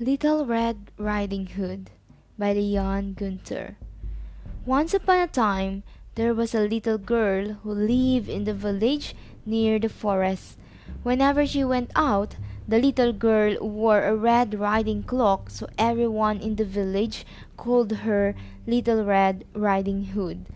Little Red Riding Hood by Leanne Guenther. Once upon a time there was a little girl who lived in the village near the forest. Whenever she went out, the little girl wore a red riding cloak, so everyone in the village called her Little Red Riding Hood.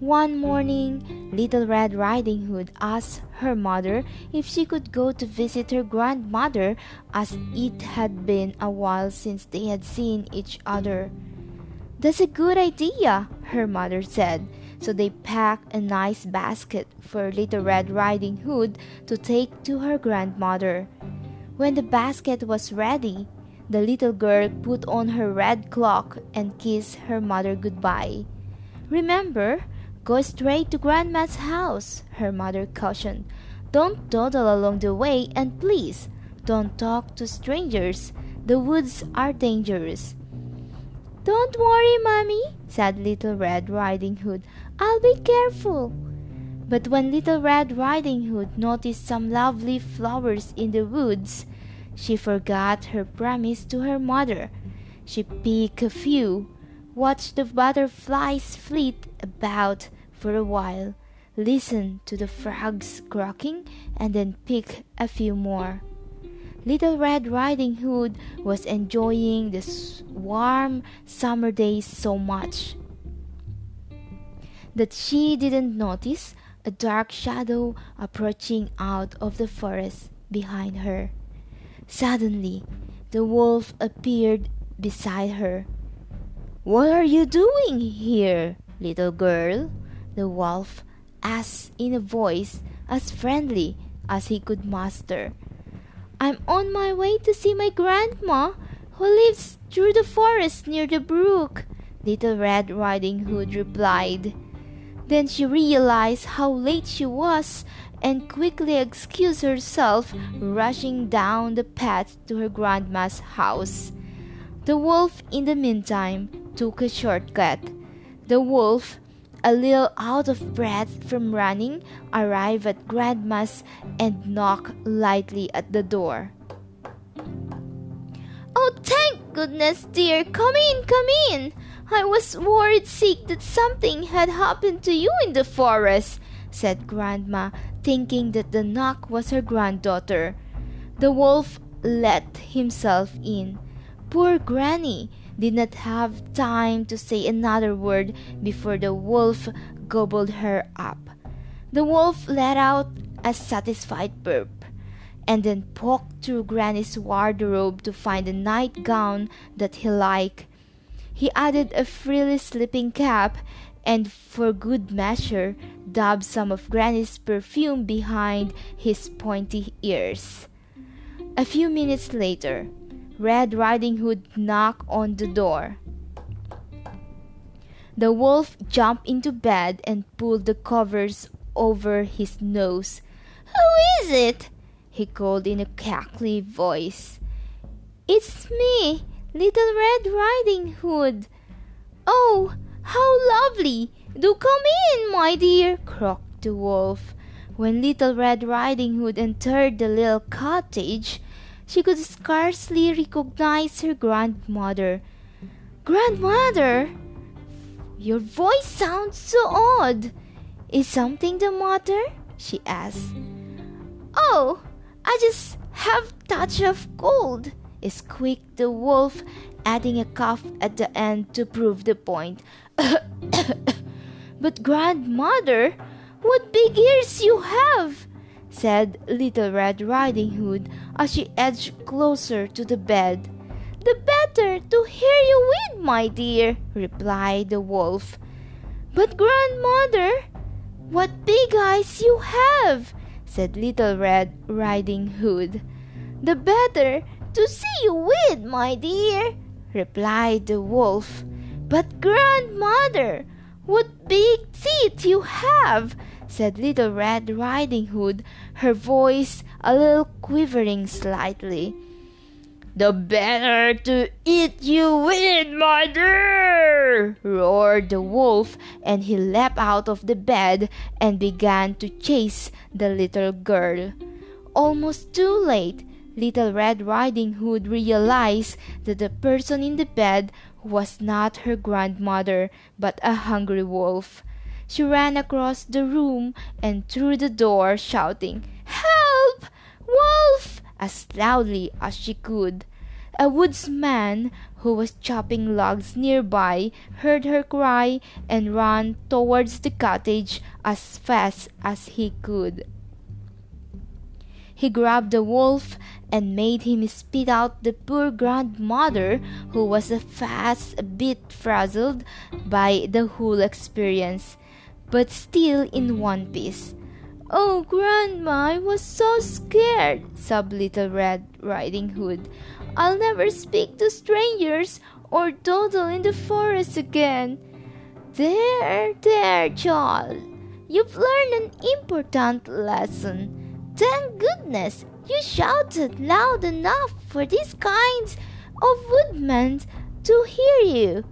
One morning, Little Red Riding Hood asked her mother if she could go to visit her grandmother, as it had been a while since they had seen each other. That's a good idea, her mother said. So they packed a nice basket for Little Red Riding Hood to take to her grandmother. When the basket was ready, the little girl put on her red cloak and kissed her mother goodbye. Remember, Go straight to Grandma's house, her mother cautioned. Don't dawdle along the way, and please, don't talk to strangers. The woods are dangerous. Don't worry, Mommy, said Little Red Riding Hood. I'll be careful. But when Little Red Riding Hood noticed some lovely flowers in the woods, she forgot her promise to her mother. She picked a few, watched the butterflies flit about for a while, listen to the frogs croaking, and then picked a few more. Little Red Riding Hood was enjoying the warm summer days so much that she didn't notice a dark shadow approaching out of the forest behind her. Suddenly, the wolf appeared beside her. What are you doing here, little girl? the wolf asked in a voice as friendly as he could muster. I'm on my way to see my grandma, who lives through the forest near the brook, Little Red Riding Hood replied. Then she realized how late she was and quickly excused herself, rushing down the path to her grandma's house. The wolf, in the meantime, took a shortcut. The wolf a little out of breath from running, arrived at Grandma's and knocked lightly at the door. Oh, thank goodness, dear! Come in, come in! I was worried sick that something had happened to you in the forest, said Grandma, thinking that the knock was her granddaughter. The wolf let himself in. Poor Granny! did not have time to say another word before the wolf gobbled her up. The wolf let out a satisfied burp and then poked through Granny's wardrobe to find a nightgown that he liked. He added a frilly sleeping cap and, for good measure, dabbed some of Granny's perfume behind his pointy ears. A few minutes later, Red Riding Hood knocked on the door. The wolf jumped into bed and pulled the covers over his nose. Who is it? he called in a cackly voice. It's me, Little Red Riding Hood. Oh, how lovely! Do come in, my dear, croaked the wolf. When Little Red Riding Hood entered the little cottage, she could scarcely recognize her grandmother. Grandmother! Your voice sounds so odd. Is something the matter? she asked. Oh, I just have touch of cold, squeaked the wolf, adding a cough at the end to prove the point. but grandmother, what big ears you have! Said Little Red Riding Hood as she edged closer to the bed. The better to hear you with, my dear, replied the wolf. But, grandmother, what big eyes you have, said Little Red Riding Hood. The better to see you with, my dear, replied the wolf. But, grandmother, what big teeth you have, said Little Red Riding Hood, her voice a little quivering slightly. The better to eat you with, my dear! roared the wolf, and he leapt out of the bed and began to chase the little girl. Almost too late, Little Red Riding Hood realized that the person in the bed was not her grandmother, but a hungry wolf. She ran across the room and through the door, shouting, Help! Wolf! as loudly as she could. A woodsman who was chopping logs nearby heard her cry and ran towards the cottage as fast as he could. He grabbed the wolf and made him spit out the poor grandmother, who was a fast bit frazzled by the whole experience, but still in mm-hmm. one piece. Oh, Grandma, I was so scared, sobbed Little Red Riding Hood. I'll never speak to strangers or dawdle in the forest again. There, there, child. You've learned an important lesson. Thank goodness you shouted loud enough for these kinds of woodmen to hear you.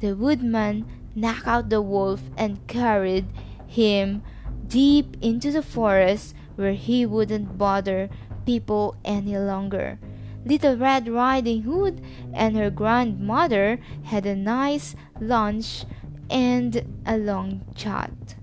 The woodman knocked out the wolf and carried him deep into the forest where he wouldn't bother people any longer. Little Red Riding Hood and her grandmother had a nice lunch and a long chat.